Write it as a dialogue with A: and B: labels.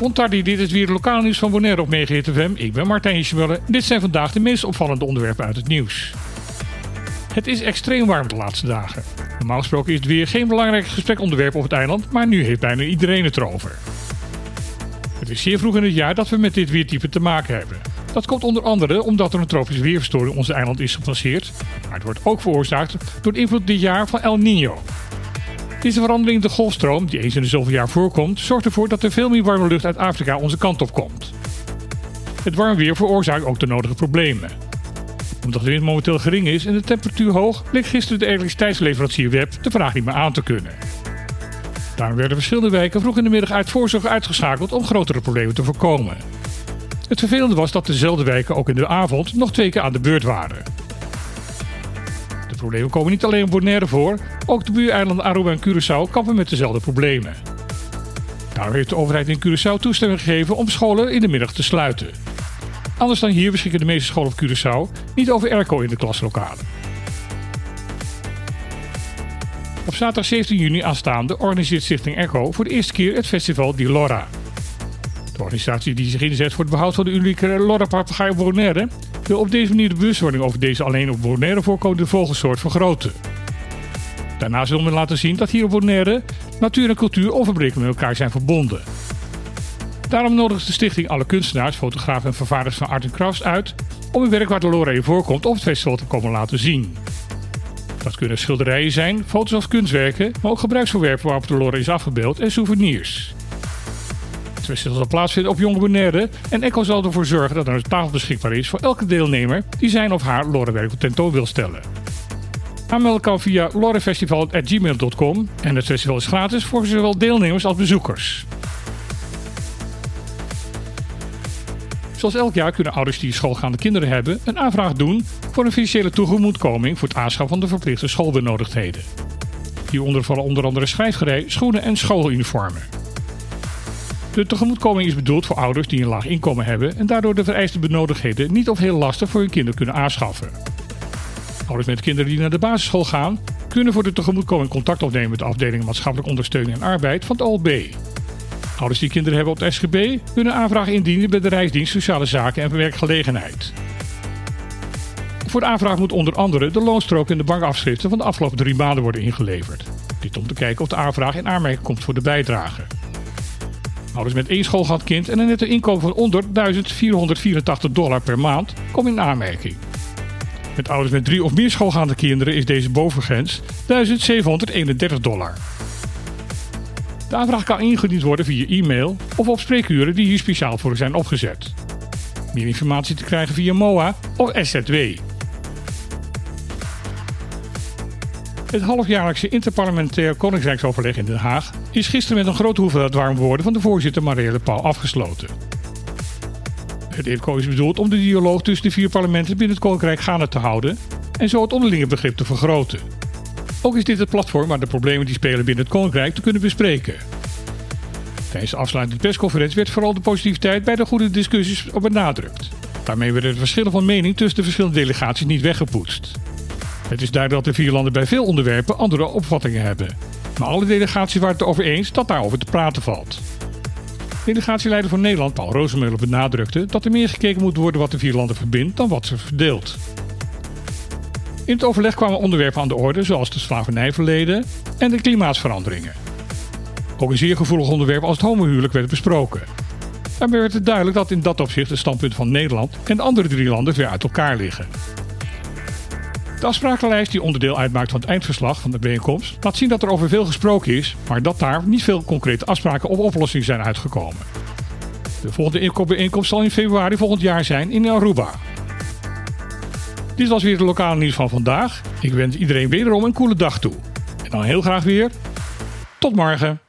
A: Montardi, dit is weer lokaal nieuws van Bonaire op Mega FM. Ik ben Martijn Schmuller. Dit zijn vandaag de meest opvallende onderwerpen uit het nieuws. Het is extreem warm de laatste dagen. Normaal gesproken is het weer geen belangrijk gesprekonderwerp op het eiland, maar nu heeft bijna iedereen het erover. Het is zeer vroeg in het jaar dat we met dit weertype te maken hebben. Dat komt onder andere omdat er een tropische weerverstoring ons eiland is gepasseerd, maar het wordt ook veroorzaakt door de invloed dit jaar van El Niño. Deze verandering in de golfstroom, die eens in de zoveel jaar voorkomt, zorgt ervoor dat er veel meer warme lucht uit Afrika onze kant op komt. Het warm weer veroorzaakt ook de nodige problemen. Omdat de wind momenteel gering is en de temperatuur hoog, bleek gisteren de elektriciteitsleverancier Web de vraag niet meer aan te kunnen. Daarom werden verschillende wijken vroeg in de middag uit voorzorg uitgeschakeld om grotere problemen te voorkomen. Het vervelende was dat dezelfde wijken ook in de avond nog twee keer aan de beurt waren. Problemen komen niet alleen op Bonaire voor, ook de buureilanden Aruba en Curaçao kampen met dezelfde problemen. Daarom heeft de overheid in Curaçao toestemming gegeven om scholen in de middag te sluiten. Anders dan hier beschikken de meeste scholen op Curaçao niet over airco in de klaslokalen. Op zaterdag 17 juni aanstaande organiseert Stichting Echo voor de eerste keer het festival Di Lora. De organisatie die zich inzet voor het behoud van de unieke Lora-papegaai Bonaire wil op deze manier de bewustwording over deze alleen op Bonaire voorkomende vogelsoort vergroten. Daarnaast wil men laten zien dat hier op Bonaire natuur en cultuur onverbrekelijk met elkaar zijn verbonden. Daarom nodigt de stichting alle kunstenaars, fotografen en vervaardigers van art en crafts uit om hun werk waar de Lora in voorkomt op het festival te komen laten zien. Dat kunnen schilderijen zijn, foto's of kunstwerken, maar ook gebruiksvoorwerpen waarop de Lora is afgebeeld en souvenirs. Festival zal plaatsvinden op Jonge Bonaire en Echo zal ervoor zorgen dat er een tafel beschikbaar is voor elke deelnemer die zijn of haar Lorewerk op tentoon wil stellen. Aanmelden kan via lorefestival.gmail.com en het festival is gratis voor zowel deelnemers als bezoekers. Zoals elk jaar kunnen ouders die schoolgaande kinderen hebben een aanvraag doen voor een financiële toegemoetkoming voor het aanschaf van de verplichte schoolbenodigdheden. Hieronder vallen onder andere schrijfgerei, schoenen en schooluniformen. De tegemoetkoming is bedoeld voor ouders die een laag inkomen hebben en daardoor de vereiste benodigdheden niet of heel lastig voor hun kinderen kunnen aanschaffen. Ouders met kinderen die naar de basisschool gaan, kunnen voor de tegemoetkoming contact opnemen met de afdeling maatschappelijke ondersteuning en arbeid van het OLB. Ouders die kinderen hebben op het SGB kunnen aanvragen indienen bij de Rijksdienst Sociale Zaken en Werkgelegenheid. Voor de aanvraag moet onder andere de loonstrook en de bankafschriften van de afgelopen drie maanden worden ingeleverd. Dit om te kijken of de aanvraag in aanmerking komt voor de bijdrage. Ouders met één schoolgaand kind en een netto inkomen van onder 1484 dollar per maand komen in aanmerking. Met ouders met drie of meer schoolgaande kinderen is deze bovengrens 1731 dollar. De aanvraag kan ingediend worden via e-mail of op spreekuren die hier speciaal voor zijn opgezet. Meer informatie te krijgen via MOA of SZW. Het halfjaarlijkse interparlementair Koningsrijksoverleg in Den Haag is gisteren met een grote hoeveelheid warme woorden van de voorzitter Marielle Pauw afgesloten. Het ECO is bedoeld om de dialoog tussen de vier parlementen binnen het Koninkrijk gaande te houden en zo het onderlinge begrip te vergroten. Ook is dit het platform waar de problemen die spelen binnen het Koninkrijk te kunnen bespreken. Tijdens de afsluitende persconferentie werd vooral de positiviteit bij de goede discussies op benadrukt. Daarmee werden de verschillen van mening tussen de verschillende delegaties niet weggepoetst. Het is duidelijk dat de vier landen bij veel onderwerpen andere opvattingen hebben. Maar alle delegaties waren het erover eens dat daarover te praten valt. Delegatieleider van Nederland, Paul Rozemuller, benadrukte dat er meer gekeken moet worden wat de vier landen verbindt dan wat ze verdeelt. In het overleg kwamen onderwerpen aan de orde zoals de slavernijverleden en de klimaatsveranderingen. Ook een zeer gevoelig onderwerp als het homohuwelijk werd besproken. Daarbij werd het duidelijk dat in dat opzicht de standpunten van Nederland en de andere drie landen ver uit elkaar liggen. De afsprakenlijst die onderdeel uitmaakt van het eindverslag van de bijeenkomst laat zien dat er over veel gesproken is, maar dat daar niet veel concrete afspraken of oplossingen zijn uitgekomen. De volgende bijeenkomst zal in februari volgend jaar zijn in Aruba. Dit was weer het lokale nieuws van vandaag. Ik wens iedereen wederom een coole dag toe. En dan heel graag weer. Tot morgen.